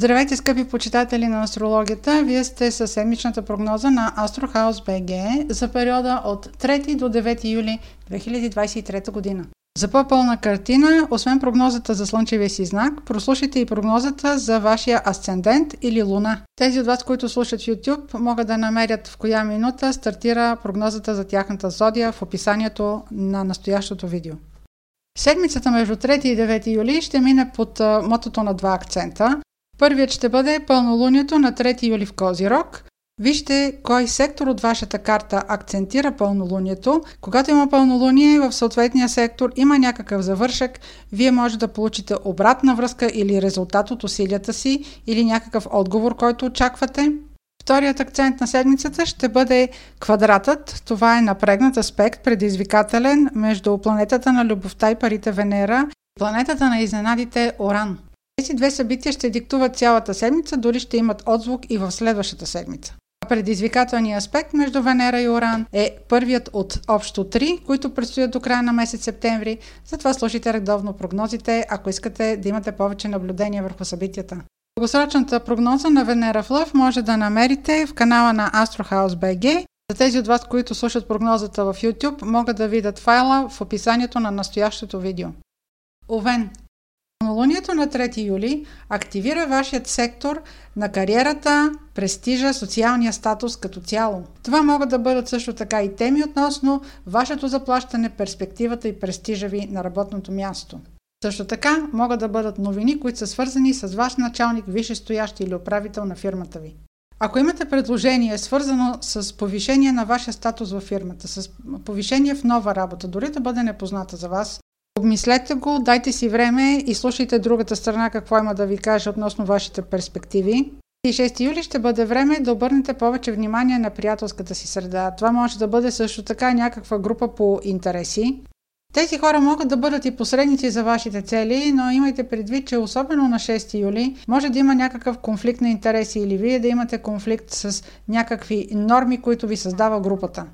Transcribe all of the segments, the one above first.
Здравейте, скъпи почитатели на астрологията! Вие сте със седмичната прогноза на AstroHouse BG за периода от 3 до 9 юли 2023 година. За по-пълна картина, освен прогнозата за слънчевия си знак, прослушайте и прогнозата за вашия асцендент или луна. Тези от вас, които слушат YouTube, могат да намерят в коя минута стартира прогнозата за тяхната зодия в описанието на настоящото видео. Седмицата между 3 и 9 юли ще мине под мотото на два акцента. Първият ще бъде пълнолунието на 3 юли в Козирог. Вижте кой сектор от вашата карта акцентира пълнолунието. Когато има пълнолуние в съответния сектор, има някакъв завършък, вие може да получите обратна връзка или резултат от усилията си, или някакъв отговор, който очаквате. Вторият акцент на седмицата ще бъде квадратът. Това е напрегнат аспект, предизвикателен между планетата на любовта и парите Венера и планетата на изненадите Оран. Тези две събития ще диктуват цялата седмица, дори ще имат отзвук и в следващата седмица. Предизвикателният аспект между Венера и Оран е първият от общо три, които предстоят до края на месец септември. Затова слушайте редовно прогнозите, ако искате да имате повече наблюдение върху събитията. Дългосрочната прогноза на Венера в Лъв може да намерите в канала на AstroHouse BG. За тези от вас, които слушат прогнозата в YouTube, могат да видят файла в описанието на настоящото видео. Овен Новолунието на 3 юли активира вашият сектор на кариерата, престижа, социалния статус като цяло. Това могат да бъдат също така и теми относно вашето заплащане, перспективата и престижа ви на работното място. Също така могат да бъдат новини, които са свързани с ваш началник, висшестоящ или управител на фирмата ви. Ако имате предложение свързано с повишение на вашия статус във фирмата, с повишение в нова работа, дори да бъде непозната за вас, Обмислете го, дайте си време и слушайте другата страна какво има да ви каже относно вашите перспективи. И 6 юли ще бъде време да обърнете повече внимание на приятелската си среда. Това може да бъде също така някаква група по интереси. Тези хора могат да бъдат и посредници за вашите цели, но имайте предвид, че особено на 6 юли може да има някакъв конфликт на интереси или вие да имате конфликт с някакви норми, които ви създава групата.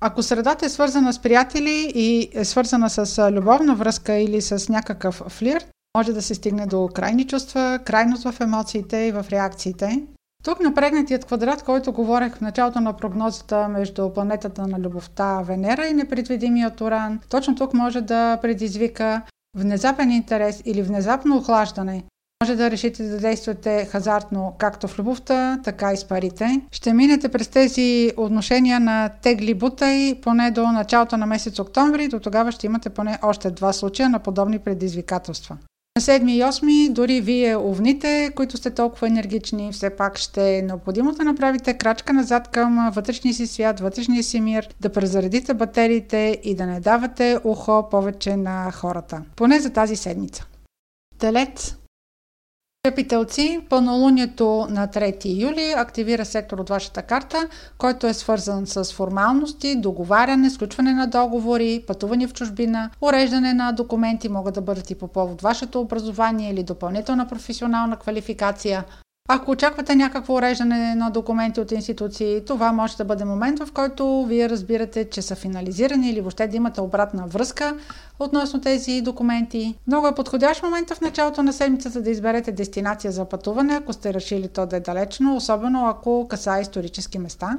Ако средата е свързана с приятели и е свързана с любовна връзка или с някакъв флирт, може да се стигне до крайни чувства, крайност в емоциите и в реакциите. Тук напрегнатият квадрат, който говорех в началото на прогнозата между планетата на любовта Венера и непредвидимият Уран, точно тук може да предизвика внезапен интерес или внезапно охлаждане може да решите да действате хазартно както в любовта, така и с парите. Ще минете през тези отношения на тегли бута и поне до началото на месец октомври. До тогава ще имате поне още два случая на подобни предизвикателства. На 7 и 8 дори вие овните, които сте толкова енергични, все пак ще е необходимо да направите крачка назад към вътрешния си свят, вътрешния си мир, да презаредите батериите и да не давате ухо повече на хората. Поне за тази седмица. Телец Скъпи пълнолунието на 3 юли активира сектор от вашата карта, който е свързан с формалности, договаряне, сключване на договори, пътуване в чужбина, уреждане на документи могат да бъдат и по повод вашето образование или допълнителна професионална квалификация, ако очаквате някакво уреждане на документи от институции, това може да бъде момент, в който вие разбирате, че са финализирани или въобще да имате обратна връзка относно тези документи. Много е подходящ момент в началото на седмицата да изберете дестинация за пътуване, ако сте решили то да е далечно, особено ако каса исторически места.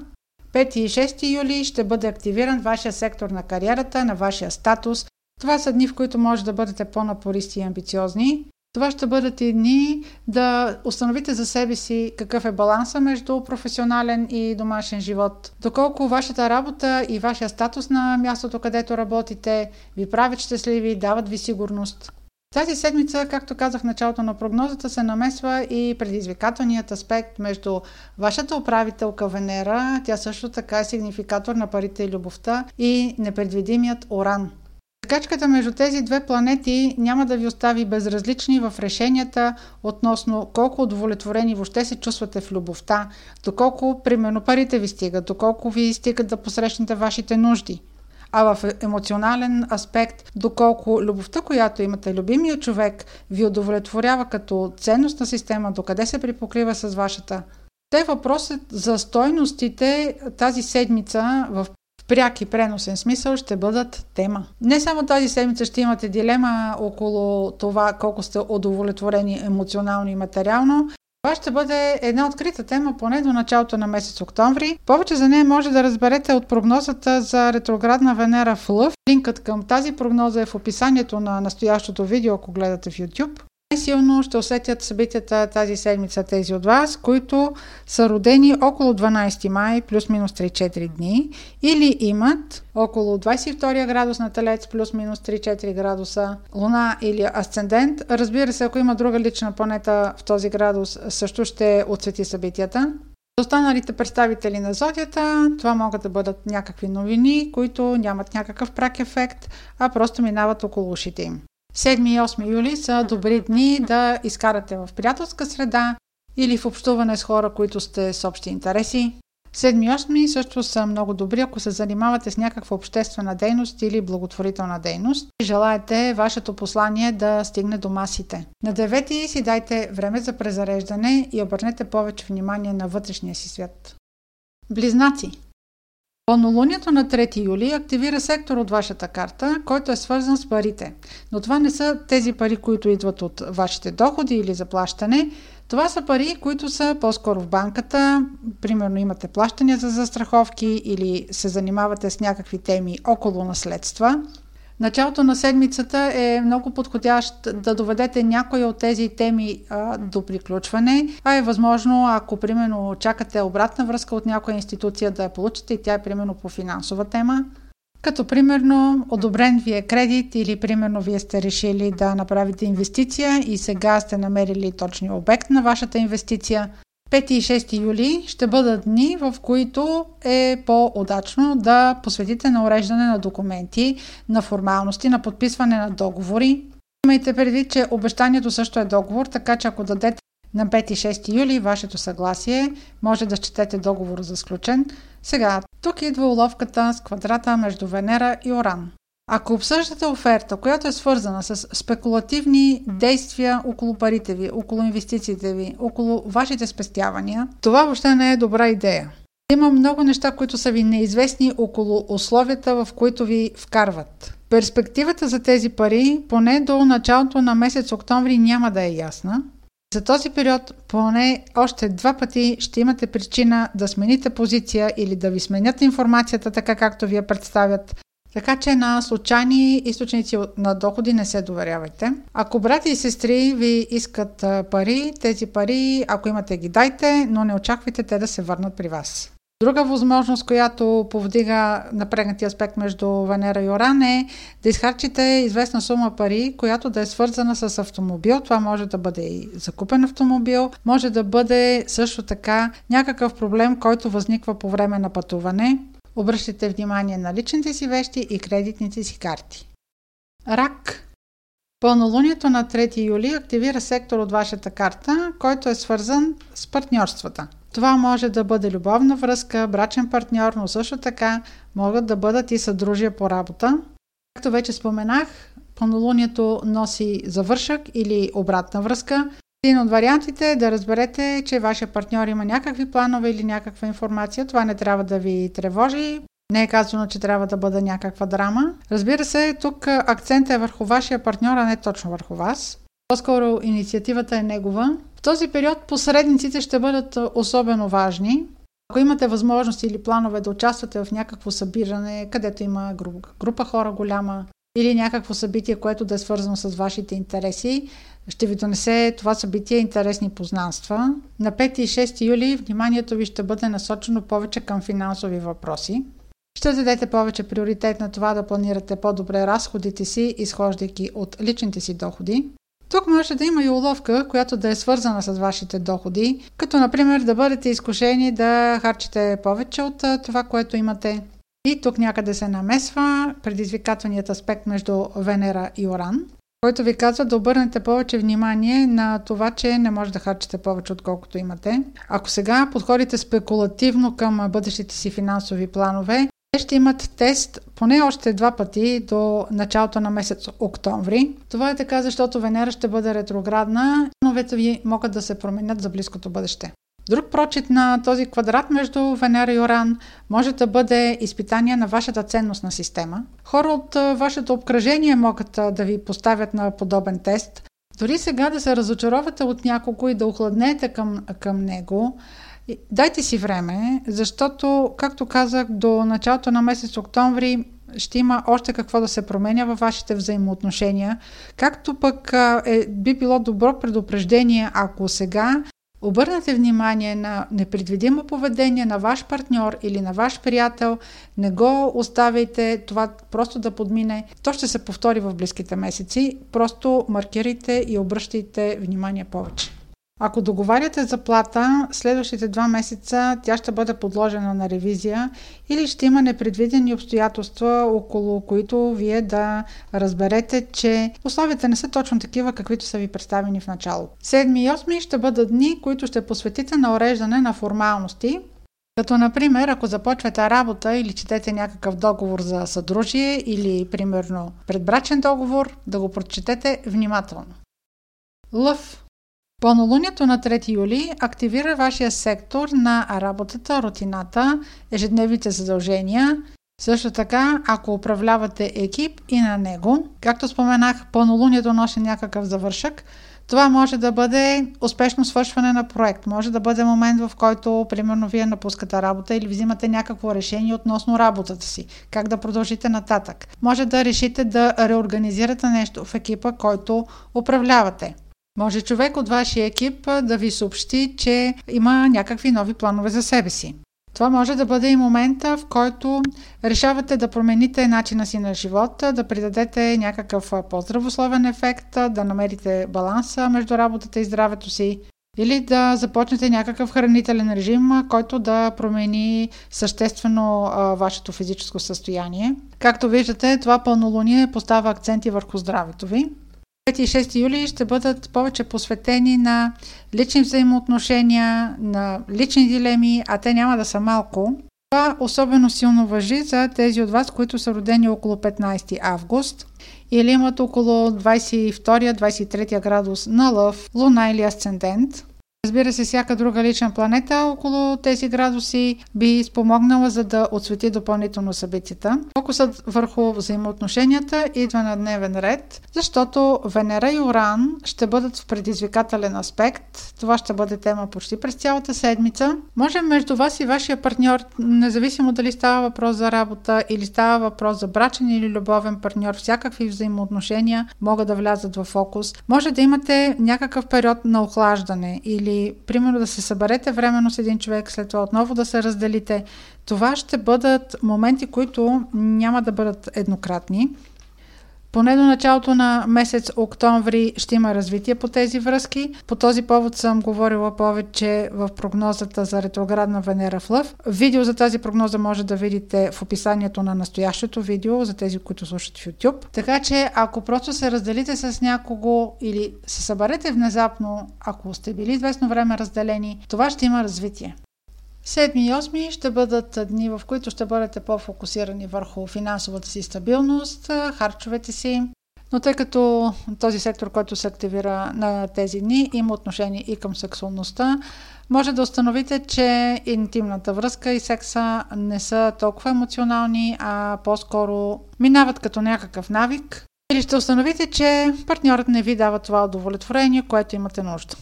5 и 6 юли ще бъде активиран вашия сектор на кариерата, на вашия статус. Това са дни, в които може да бъдете по-напористи и амбициозни. Това ще бъдат и дни да установите за себе си какъв е баланса между професионален и домашен живот. Доколко вашата работа и вашия статус на мястото, където работите, ви правят щастливи, дават ви сигурност. Тази седмица, както казах в началото на прогнозата, се намесва и предизвикателният аспект между вашата управителка Венера, тя също така е сигнификатор на парите и любовта, и непредвидимият Оран – Качката между тези две планети няма да ви остави безразлични в решенията относно колко удовлетворени въобще се чувствате в любовта, доколко, примерно, парите ви стигат, доколко ви стигат да посрещнете вашите нужди. А в емоционален аспект, доколко любовта, която имате, любимия човек, ви удовлетворява като ценностна система, докъде се припокрива с вашата. Те въпросът за стойностите тази седмица в пряк и преносен смисъл ще бъдат тема. Не само тази седмица ще имате дилема около това колко сте удовлетворени емоционално и материално, Това ще бъде една открита тема поне до началото на месец октомври. Повече за нея може да разберете от прогнозата за ретроградна Венера в Лъв. Линкът към тази прогноза е в описанието на настоящото видео, ако гледате в YouTube. Най-силно ще усетят събитията тази седмица тези от вас, които са родени около 12 май, плюс-минус 3-4 дни, или имат около 22 градус на Телец, плюс-минус 3-4 градуса Луна или Асцендент. Разбира се, ако има друга лична планета в този градус, също ще отсвети събитията. Останалите представители на зодията, това могат да бъдат някакви новини, които нямат някакъв прак ефект, а просто минават около ушите им. 7 и 8 юли са добри дни да изкарате в приятелска среда или в общуване с хора, които сте с общи интереси. 7 и 8 също са много добри, ако се занимавате с някаква обществена дейност или благотворителна дейност и желаете вашето послание да стигне до масите. На 9 си дайте време за презареждане и обърнете повече внимание на вътрешния си свят. Близнаци Пълнолунието на 3 юли активира сектор от вашата карта, който е свързан с парите. Но това не са тези пари, които идват от вашите доходи или заплащане. Това са пари, които са по-скоро в банката. Примерно имате плащания за застраховки или се занимавате с някакви теми около наследства. Началото на седмицата е много подходящ да доведете някои от тези теми а, до приключване, а е възможно, ако примерно чакате обратна връзка от някоя институция да я получите и тя е примерно по финансова тема. Като примерно одобрен ви е кредит или примерно вие сте решили да направите инвестиция и сега сте намерили точния обект на вашата инвестиция, 5 и 6 юли ще бъдат дни, в които е по-удачно да посветите на уреждане на документи, на формалности, на подписване на договори. Имайте предвид, че обещанието също е договор, така че ако дадете на 5 и 6 юли вашето съгласие, може да счетете договор за сключен. Сега, тук идва уловката с квадрата между Венера и Оран. Ако обсъждате оферта, която е свързана с спекулативни действия около парите ви, около инвестициите ви, около вашите спестявания, това въобще не е добра идея. Има много неща, които са ви неизвестни около условията, в които ви вкарват. Перспективата за тези пари, поне до началото на месец октомври, няма да е ясна. За този период поне още два пъти ще имате причина да смените позиция или да ви сменят информацията така както ви я представят, така че на случайни източници на доходи не се доверявайте. Ако брати и сестри ви искат пари, тези пари, ако имате ги дайте, но не очаквайте те да се върнат при вас. Друга възможност, която повдига напрегнатия аспект между Венера и Оран е да изхарчите известна сума пари, която да е свързана с автомобил. Това може да бъде и закупен автомобил, може да бъде също така някакъв проблем, който възниква по време на пътуване. Обръщайте внимание на личните си вещи и кредитните си карти. Рак. Пълнолунието на 3 юли активира сектор от вашата карта, който е свързан с партньорствата. Това може да бъде любовна връзка, брачен партньор, но също така могат да бъдат и съдружия по работа. Както вече споменах, пълнолунието носи завършък или обратна връзка, един от вариантите е да разберете, че вашия партньор има някакви планове или някаква информация. Това не трябва да ви тревожи. Не е казано, че трябва да бъде някаква драма. Разбира се, тук акцентът е върху вашия партньор, а не точно върху вас. По-скоро инициативата е негова. В този период посредниците ще бъдат особено важни. Ако имате възможност или планове да участвате в някакво събиране, където има група хора голяма, или някакво събитие, което да е свързано с вашите интереси, ще ви донесе това събитие интересни познанства. На 5 и 6 юли вниманието ви ще бъде насочено повече към финансови въпроси. Ще дадете повече приоритет на това да планирате по-добре разходите си, изхождайки от личните си доходи. Тук може да има и уловка, която да е свързана с вашите доходи, като например да бъдете изкушени да харчите повече от това, което имате. И тук някъде се намесва предизвикателният аспект между Венера и Оран който ви казва да обърнете повече внимание на това, че не може да харчите повече отколкото имате. Ако сега подходите спекулативно към бъдещите си финансови планове, те ще имат тест поне още два пъти до началото на месец октомври. Това е така, защото Венера ще бъде ретроградна, новете ви могат да се променят за близкото бъдеще. Друг прочит на този квадрат между Венера и Оран може да бъде изпитание на вашата ценностна система. Хора от вашето обкръжение могат да ви поставят на подобен тест, Дори сега да се разочаровате от някого и да охладнете към, към него, дайте си време, защото, както казах, до началото на месец октомври ще има още какво да се променя във вашите взаимоотношения, както пък е, би било добро предупреждение, ако сега Обърнете внимание на непредвидимо поведение на ваш партньор или на ваш приятел, не го оставяйте това просто да подмине. То ще се повтори в близките месеци. Просто маркирайте и обръщайте внимание повече. Ако договаряте заплата, следващите два месеца тя ще бъде подложена на ревизия или ще има непредвидени обстоятелства, около които вие да разберете, че условията не са точно такива, каквито са ви представени в начало. Седми и осми ще бъдат дни, които ще посветите на уреждане на формалности, като, например, ако започвате работа или четете някакъв договор за съдружие или, примерно, предбрачен договор, да го прочетете внимателно. Лъв Пълнолунието на 3 юли активира вашия сектор на работата, рутината, ежедневните задължения. Също така, ако управлявате екип и на него, както споменах, пълнолунието носи някакъв завършък, това може да бъде успешно свършване на проект. Може да бъде момент, в който, примерно, вие напускате работа или взимате някакво решение относно работата си. Как да продължите нататък. Може да решите да реорганизирате нещо в екипа, който управлявате. Може човек от вашия екип да ви съобщи, че има някакви нови планове за себе си. Това може да бъде и момента, в който решавате да промените начина си на живота, да придадете някакъв по-здравословен ефект, да намерите баланса между работата и здравето си, или да започнете някакъв хранителен режим, който да промени съществено вашето физическо състояние. Както виждате, това пълнолуние поставя акценти върху здравето ви. 5 и 6 юли ще бъдат повече посветени на лични взаимоотношения, на лични дилеми, а те няма да са малко. Това особено силно въжи за тези от вас, които са родени около 15 август или имат около 22-23 градус на лъв, луна или асцендент. Разбира се, всяка друга лична планета около тези градуси би спомогнала за да отсвети допълнително събитията. Фокусът върху взаимоотношенията идва на дневен ред, защото Венера и Оран ще бъдат в предизвикателен аспект. Това ще бъде тема почти през цялата седмица. Може между вас и вашия партньор, независимо дали става въпрос за работа или става въпрос за брачен или любовен партньор, всякакви взаимоотношения могат да влязат в фокус. Може да имате някакъв период на охлаждане или примерно да се съберете временно с един човек, след това отново да се разделите. Това ще бъдат моменти, които няма да бъдат еднократни. Поне до началото на месец октомври ще има развитие по тези връзки. По този повод съм говорила повече в прогнозата за ретроградна Венера в Лъв. Видео за тази прогноза може да видите в описанието на настоящото видео за тези, които слушат в YouTube. Така че ако просто се разделите с някого или се съберете внезапно, ако сте били известно време разделени, това ще има развитие. Седми и осми ще бъдат дни, в които ще бъдете по-фокусирани върху финансовата си стабилност, харчовете си. Но тъй като този сектор, който се активира на тези дни, има отношение и към сексуалността, може да установите, че интимната връзка и секса не са толкова емоционални, а по-скоро минават като някакъв навик. Или ще установите, че партньорът не ви дава това удовлетворение, което имате нужда.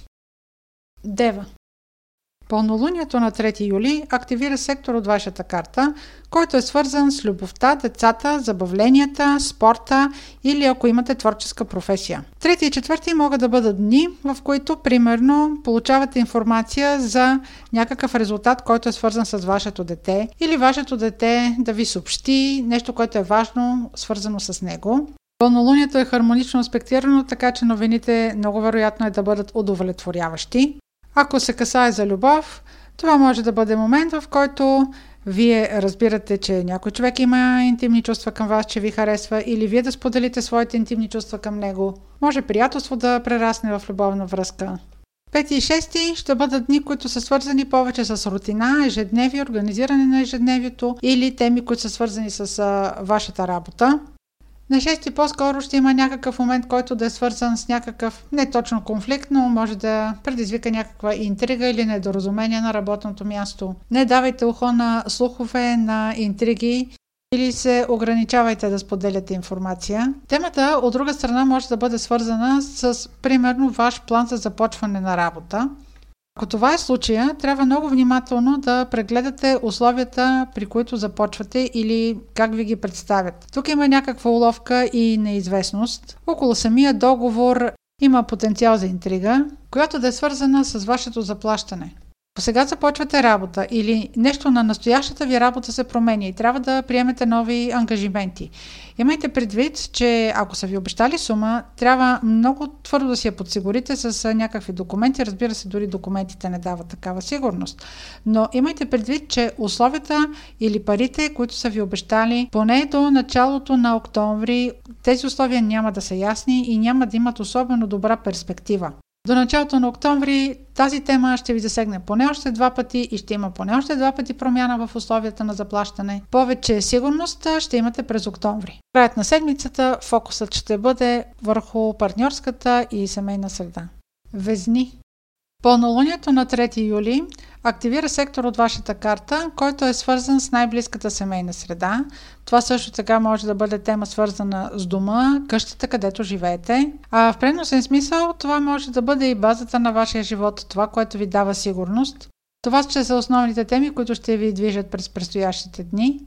Дева. Пълнолунието на 3 юли активира сектор от вашата карта, който е свързан с любовта, децата, забавленията, спорта или ако имате творческа професия. Трети и четвърти могат да бъдат дни, в които, примерно, получавате информация за някакъв резултат, който е свързан с вашето дете или вашето дете да ви съобщи нещо, което е важно, свързано с него. Пълнолунието е хармонично аспектирано, така че новините много вероятно е да бъдат удовлетворяващи. Ако се касае за любов, това може да бъде момент, в който вие разбирате, че някой човек има интимни чувства към вас, че ви харесва, или вие да споделите своите интимни чувства към него. Може приятелство да прерасне в любовна връзка. Пети и шести ще бъдат дни, които са свързани повече с рутина, ежедневие, организиране на ежедневието или теми, които са свързани с вашата работа. На 6 по-скоро ще има някакъв момент, който да е свързан с някакъв не точно конфликт, но може да предизвика някаква интрига или недоразумение на работното място. Не давайте ухо на слухове, на интриги или се ограничавайте да споделяте информация. Темата от друга страна може да бъде свързана с примерно ваш план за започване на работа. Ако това е случая, трябва много внимателно да прегледате условията, при които започвате или как ви ги представят. Тук има някаква уловка и неизвестност. Около самия договор има потенциал за интрига, която да е свързана с вашето заплащане. Сега започвате работа или нещо на настоящата ви работа се променя и трябва да приемете нови ангажименти, имайте предвид, че ако са ви обещали сума, трябва много твърдо да си я подсигурите с някакви документи. Разбира се, дори документите не дават такава сигурност. Но имайте предвид, че условията или парите, които са ви обещали, поне до началото на октомври, тези условия няма да са ясни и няма да имат особено добра перспектива. До началото на октомври тази тема ще ви засегне поне още два пъти и ще има поне още два пъти промяна в условията на заплащане. Повече сигурност ще имате през октомври. Краят на седмицата фокусът ще бъде върху партньорската и семейна среда. Везни. Пълнолунието на 3 юли активира сектор от вашата карта, който е свързан с най-близката семейна среда. Това също така може да бъде тема свързана с дома, къщата, където живеете. А в преносен смисъл това може да бъде и базата на вашия живот, това, което ви дава сигурност. Това ще са основните теми, които ще ви движат през предстоящите дни.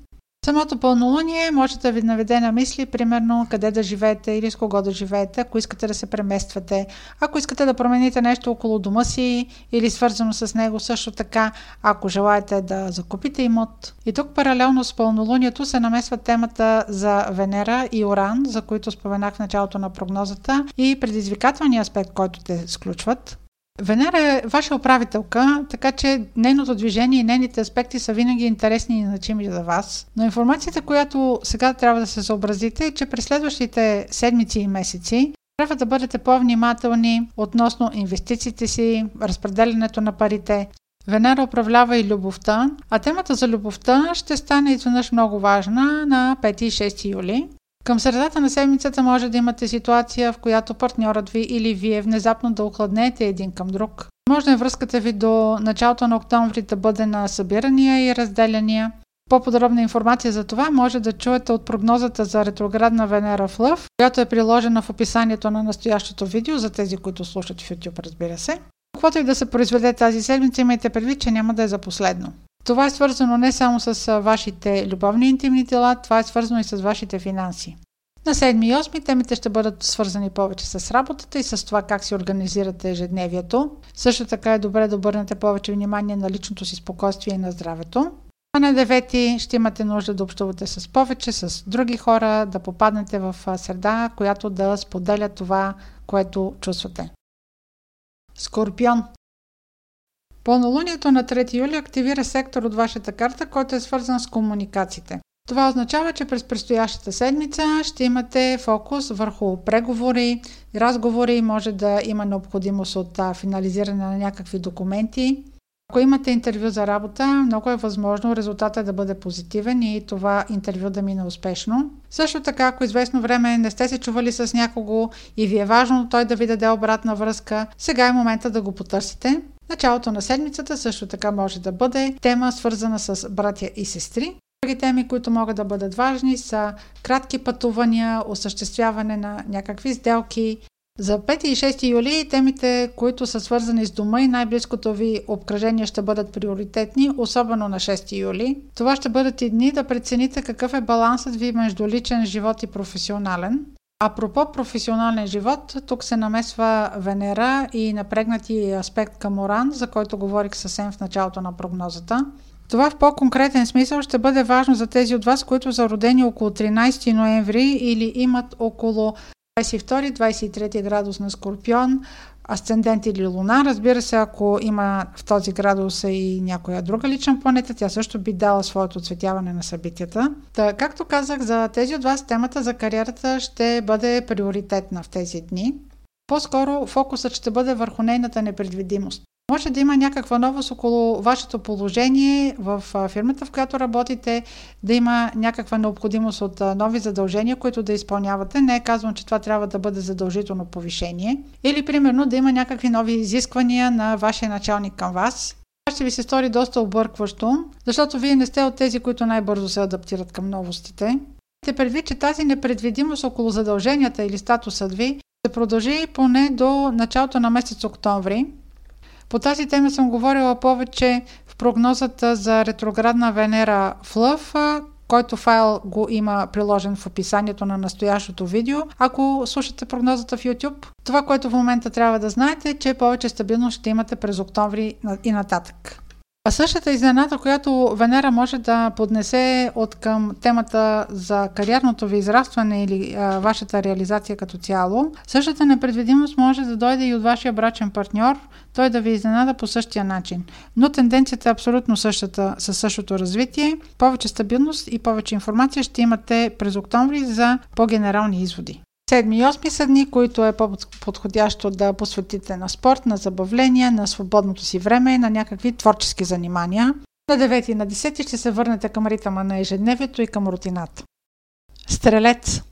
Самото пълнолуние може да ви наведе на мисли, примерно къде да живеете или с кого да живеете, ако искате да се премествате, ако искате да промените нещо около дома си или свързано с него също така, ако желаете да закупите имот. И тук паралелно с пълнолунието се намесва темата за Венера и Оран, за които споменах в началото на прогнозата и предизвикателния аспект, който те сключват. Венера е ваша управителка, така че нейното движение и нейните аспекти са винаги интересни и значими за вас. Но информацията, която сега трябва да се съобразите е, че през следващите седмици и месеци трябва да бъдете по-внимателни относно инвестициите си, разпределянето на парите. Венера управлява и любовта, а темата за любовта ще стане изведнъж много важна на 5 и 6 юли. Към средата на седмицата може да имате ситуация, в която партньорът ви или вие внезапно да охладнете един към друг. Може връзката ви до началото на октомври да бъде на събирания и разделяния. По-подробна информация за това може да чуете от прогнозата за ретроградна Венера в Лъв, която е приложена в описанието на настоящото видео за тези, които слушат в YouTube, разбира се. Каквото и да се произведе тази седмица, имайте предвид, че няма да е за последно. Това е свързано не само с вашите любовни интимни дела, това е свързано и с вашите финанси. На 7 и 8 темите ще бъдат свързани повече с работата и с това как си организирате ежедневието. Също така е добре да обърнете повече внимание на личното си спокойствие и на здравето. А на 9 ще имате нужда да общувате с повече, с други хора, да попаднете в среда, която да споделя това, което чувствате. Скорпион Пълнолунието на 3 юли активира сектор от вашата карта, който е свързан с комуникациите. Това означава, че през предстоящата седмица ще имате фокус върху преговори, разговори, може да има необходимост от финализиране на някакви документи. Ако имате интервю за работа, много е възможно резултатът да бъде позитивен и това интервю да мине успешно. Също така, ако известно време не сте се чували с някого и ви е важно той да ви даде обратна връзка, сега е момента да го потърсите. Началото на седмицата също така може да бъде тема свързана с братя и сестри. Други теми, които могат да бъдат важни са кратки пътувания, осъществяване на някакви сделки. За 5 и 6 юли темите, които са свързани с дома и най-близкото ви обкръжение ще бъдат приоритетни, особено на 6 юли. Това ще бъдат и дни да прецените какъв е балансът ви между личен живот и професионален. Апропо професионален живот, тук се намесва Венера и напрегнати аспект към Оран, за който говорих съвсем в началото на прогнозата. Това в по-конкретен смисъл ще бъде важно за тези от вас, които са родени около 13 ноември или имат около 22-23 градус на Скорпион, асцендент или луна. Разбира се, ако има в този градус и някоя друга лична планета, тя също би дала своето оцветяване на събитията. Та, както казах, за тези от вас темата за кариерата ще бъде приоритетна в тези дни. По-скоро фокусът ще бъде върху нейната непредвидимост. Може да има някаква новост около вашето положение в фирмата, в която работите, да има някаква необходимост от нови задължения, които да изпълнявате. Не е казвам, че това трябва да бъде задължително повишение. Или, примерно, да има някакви нови изисквания на вашия началник към вас. ще ви се стори доста объркващо, защото вие не сте от тези, които най-бързо се адаптират към новостите. Те предвид, че тази непредвидимост около задълженията или статусът ви ще продължи поне до началото на месец октомври. По тази тема съм говорила повече в прогнозата за ретроградна Венера в Лъв, който файл го има приложен в описанието на настоящото видео, ако слушате прогнозата в YouTube. Това, което в момента трябва да знаете, е, че повече стабилност ще имате през октомври и нататък. А същата изненада, която Венера може да поднесе от към темата за кариерното ви израстване или а, вашата реализация като цяло, същата непредвидимост може да дойде и от вашия брачен партньор, той да ви изненада по същия начин. Но тенденцията е абсолютно същата, със същото развитие. Повече стабилност и повече информация ще имате през октомври за по-генерални изводи. Седми и осми са дни, които е по-подходящо да посветите на спорт, на забавления, на свободното си време, на някакви творчески занимания. На 9 и на 10 ще се върнете към ритъма на ежедневието и към рутината. Стрелец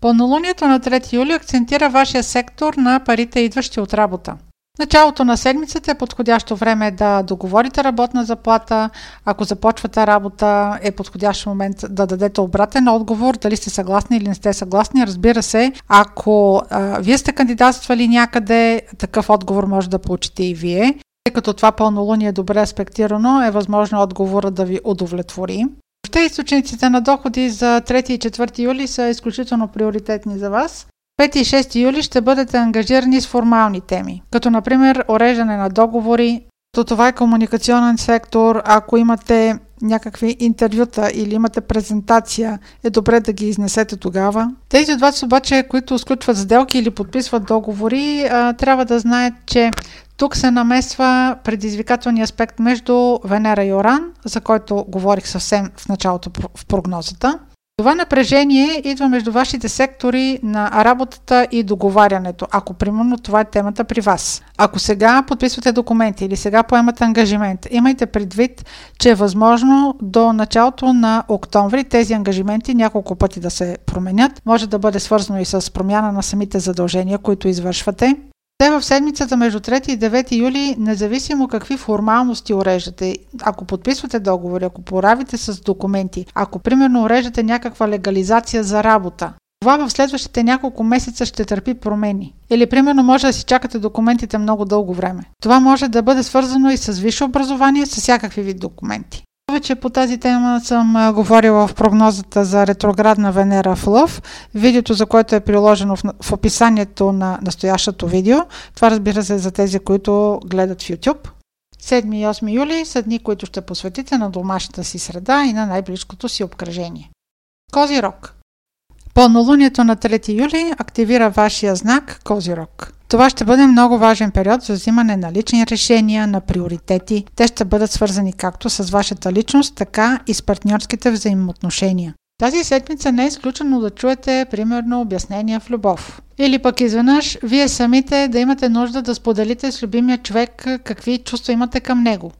Пълнолунието на 3 юли акцентира вашия сектор на парите, идващи от работа. Началото на седмицата е подходящо време да договорите работна заплата. Ако започвате работа, е подходящ момент да дадете обратен отговор, дали сте съгласни или не сте съгласни. Разбира се, ако а, вие сте кандидатствали някъде, такъв отговор може да получите и вие. Тъй като това пълнолуние е добре аспектирано, е възможно отговора да ви удовлетвори. Въобще източниците на доходи за 3 и 4 юли са изключително приоритетни за вас. 5 и 6 юли ще бъдете ангажирани с формални теми, като например ореждане на договори, то това е комуникационен сектор, ако имате някакви интервюта или имате презентация, е добре да ги изнесете тогава. Тези от вас обаче, които сключват сделки или подписват договори, трябва да знаят, че тук се намесва предизвикателния аспект между Венера и Оран, за който говорих съвсем в началото в прогнозата. Това напрежение идва между вашите сектори на работата и договарянето, ако примерно това е темата при вас. Ако сега подписвате документи или сега поемате ангажимент, имайте предвид, че е възможно до началото на октомври тези ангажименти няколко пъти да се променят. Може да бъде свързано и с промяна на самите задължения, които извършвате. Те в седмицата между 3 и 9 юли, независимо какви формалности уреждате, ако подписвате договори, ако поравите с документи, ако примерно уреждате някаква легализация за работа, това в следващите няколко месеца ще търпи промени. Или примерно може да си чакате документите много дълго време. Това може да бъде свързано и с висше образование, с всякакви вид документи. Повече по тази тема съм говорила в прогнозата за ретроградна Венера в Лъв, видеото за което е приложено в, в описанието на настоящото видео. Това разбира се за тези, които гледат в YouTube. 7 и 8 юли са дни, които ще посветите на домашната си среда и на най-близкото си обкръжение. Козирог Пълнолунието на 3 юли активира вашия знак Козирог. Това ще бъде много важен период за взимане на лични решения, на приоритети. Те ще бъдат свързани както с вашата личност, така и с партньорските взаимоотношения. Тази седмица не е изключено да чуете, примерно, обяснения в любов. Или пък изведнъж вие самите да имате нужда да споделите с любимия човек какви чувства имате към него.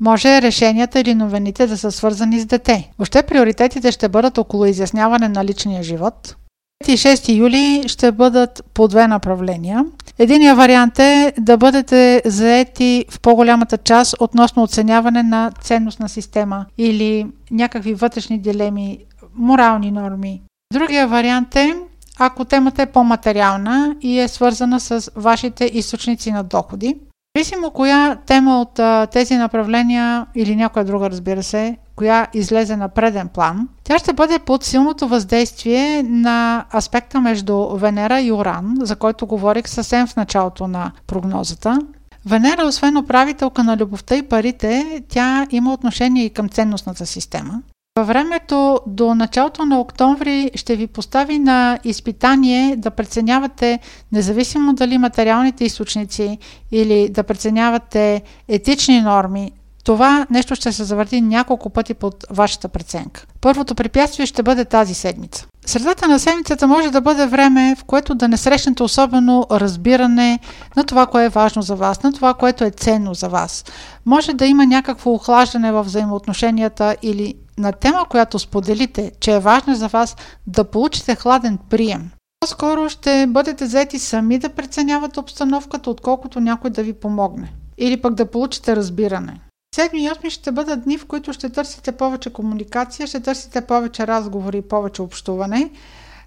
Може решенията или новините да са свързани с дете. Въобще приоритетите ще бъдат около изясняване на личния живот, 5 и 6 юли ще бъдат по две направления. Единият вариант е да бъдете заети в по-голямата част относно оценяване на ценностна система или някакви вътрешни дилеми, морални норми. Другия вариант е ако темата е по-материална и е свързана с вашите източници на доходи. Зависимо коя тема от а, тези направления или някоя друга, разбира се, коя излезе на преден план, тя ще бъде под силното въздействие на аспекта между Венера и Уран, за който говорих съвсем в началото на прогнозата. Венера, освен управителка на любовта и парите, тя има отношение и към ценностната система. Във времето до началото на октомври ще ви постави на изпитание да преценявате, независимо дали материалните източници или да преценявате етични норми, това нещо ще се завърти няколко пъти под вашата преценка. Първото препятствие ще бъде тази седмица. Средата на седмицата може да бъде време, в което да не срещнете особено разбиране на това, кое е важно за вас, на това, което е ценно за вас. Може да има някакво охлаждане в взаимоотношенията или на тема, която споделите, че е важна за вас, да получите хладен прием. По-скоро ще бъдете заети сами да преценявате обстановката, отколкото някой да ви помогне. Или пък да получите разбиране. Седми и осми ще бъдат дни, в които ще търсите повече комуникация, ще търсите повече разговори и повече общуване.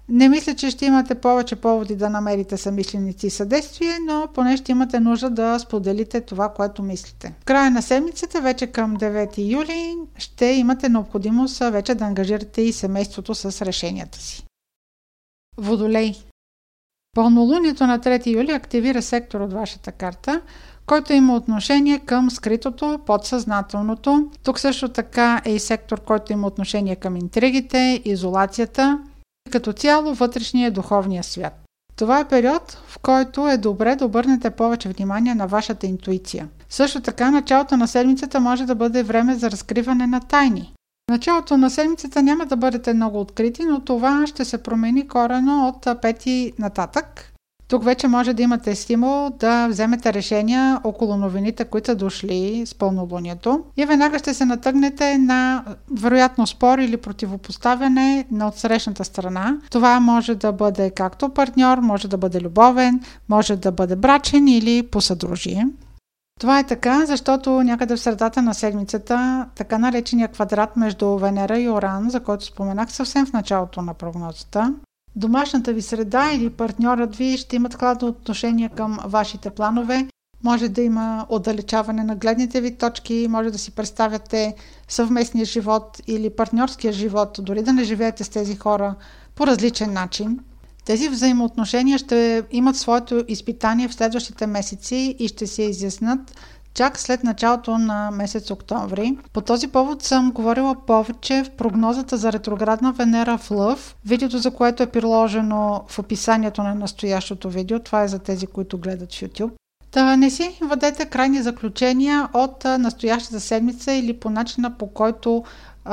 Не мисля, че ще имате повече поводи да намерите самишленици и съдействие, но поне ще имате нужда да споделите това, което мислите. В края на седмицата, вече към 9 юли, ще имате необходимост вече да ангажирате и семейството с решенията си. Водолей Пълнолунието на 3 юли активира сектор от вашата карта, който има отношение към скритото, подсъзнателното. Тук също така е и сектор, който има отношение към интригите, изолацията и като цяло вътрешния духовния свят. Това е период, в който е добре да обърнете повече внимание на вашата интуиция. Също така, началото на седмицата може да бъде време за разкриване на тайни. Началото на седмицата няма да бъдете много открити, но това ще се промени корено от пети нататък. Тук вече може да имате стимул да вземете решения около новините, които са дошли с пълнолунието и веднага ще се натъгнете на вероятно спор или противопоставяне на отсрещната страна. Това може да бъде както партньор, може да бъде любовен, може да бъде брачен или по съдружие. Това е така, защото някъде в средата на седмицата, така наречения квадрат между Венера и Оран, за който споменах съвсем в началото на прогнозата, домашната ви среда или партньорът ви ще имат хладно отношение към вашите планове. Може да има отдалечаване на гледните ви точки, може да си представяте съвместния живот или партньорския живот, дори да не живеете с тези хора по различен начин. Тези взаимоотношения ще имат своето изпитание в следващите месеци и ще се изяснат чак след началото на месец октомври. По този повод съм говорила повече в прогнозата за ретроградна Венера в Лъв, видеото за което е приложено в описанието на настоящото видео. Това е за тези, които гледат в YouTube. Да не си въдете крайни заключения от настоящата седмица или по начина по който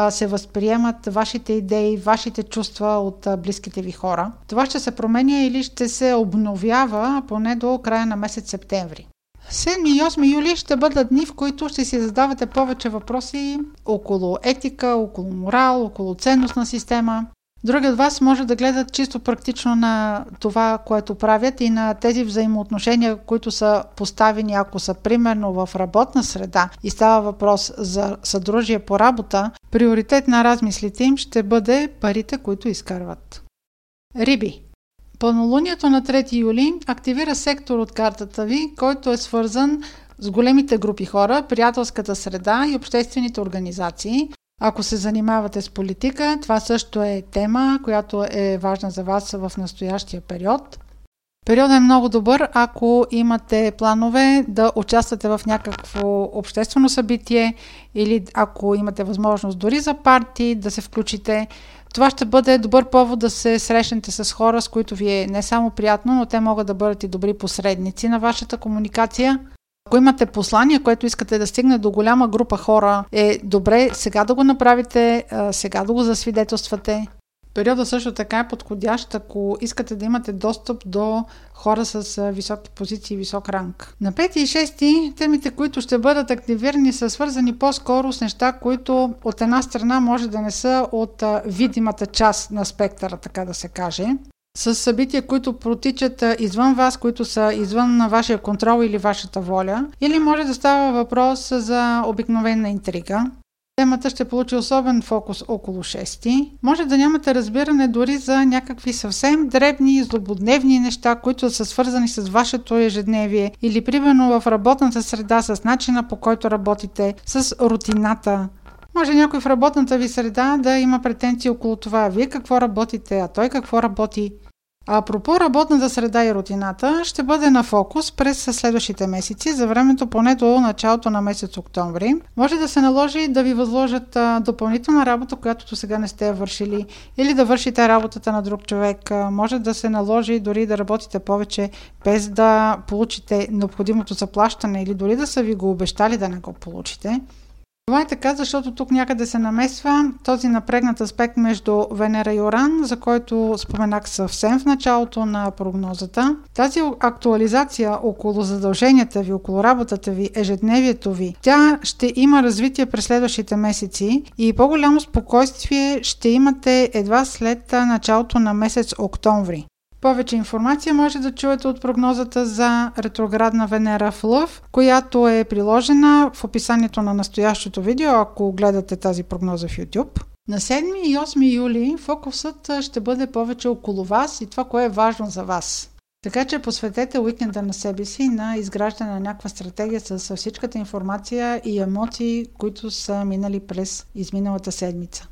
се възприемат вашите идеи, вашите чувства от близките ви хора. Това ще се променя или ще се обновява поне до края на месец септември. 7 и 8 юли ще бъдат дни, в които ще си задавате повече въпроси около етика, около морал, около ценностна система. Други от вас може да гледат чисто практично на това, което правят и на тези взаимоотношения, които са поставени, ако са примерно в работна среда и става въпрос за съдружие по работа, приоритет на размислите им ще бъде парите, които изкарват. Риби Пълнолунието на 3 юли активира сектор от картата ви, който е свързан с големите групи хора, приятелската среда и обществените организации. Ако се занимавате с политика, това също е тема, която е важна за вас в настоящия период. Периодът е много добър, ако имате планове да участвате в някакво обществено събитие или ако имате възможност дори за парти да се включите. Това ще бъде добър повод да се срещнете с хора, с които ви е не само приятно, но те могат да бъдат и добри посредници на вашата комуникация. Ако имате послание, което искате да стигне до голяма група хора, е добре сега да го направите, сега да го засвидетелствате. Периода също така е подходящ, ако искате да имате достъп до хора с високи позиции и висок ранг. На 5 и 6 темите, които ще бъдат активирани, са свързани по-скоро с неща, които от една страна може да не са от видимата част на спектъра, така да се каже с събития, които протичат извън вас, които са извън на вашия контрол или вашата воля, или може да става въпрос за обикновена интрига. Темата ще получи особен фокус около 6. Може да нямате разбиране дори за някакви съвсем дребни и злободневни неща, които са свързани с вашето ежедневие или примерно в работната среда с начина по който работите, с рутината. Може някой в работната ви среда да има претенции около това. Вие какво работите, а той какво работи. А апропо работната среда и рутината ще бъде на фокус през следващите месеци, за времето поне до началото на месец октомври. Може да се наложи да ви възложат допълнителна работа, която до сега не сте вършили, или да вършите работата на друг човек. Може да се наложи дори да работите повече, без да получите необходимото заплащане или дори да са ви го обещали да не го получите. Това е така, защото тук някъде се намесва този напрегнат аспект между Венера и Оран, за който споменах съвсем в началото на прогнозата. Тази актуализация около задълженията ви, около работата ви, ежедневието ви, тя ще има развитие през следващите месеци и по-голямо спокойствие ще имате едва след началото на месец октомври. Повече информация може да чуете от прогнозата за ретроградна Венера в Лъв, която е приложена в описанието на настоящото видео, ако гледате тази прогноза в YouTube. На 7 и 8 юли фокусът ще бъде повече около вас и това, кое е важно за вас. Така че посветете уикенда на себе си на изграждане на някаква стратегия с всичката информация и емоции, които са минали през изминалата седмица.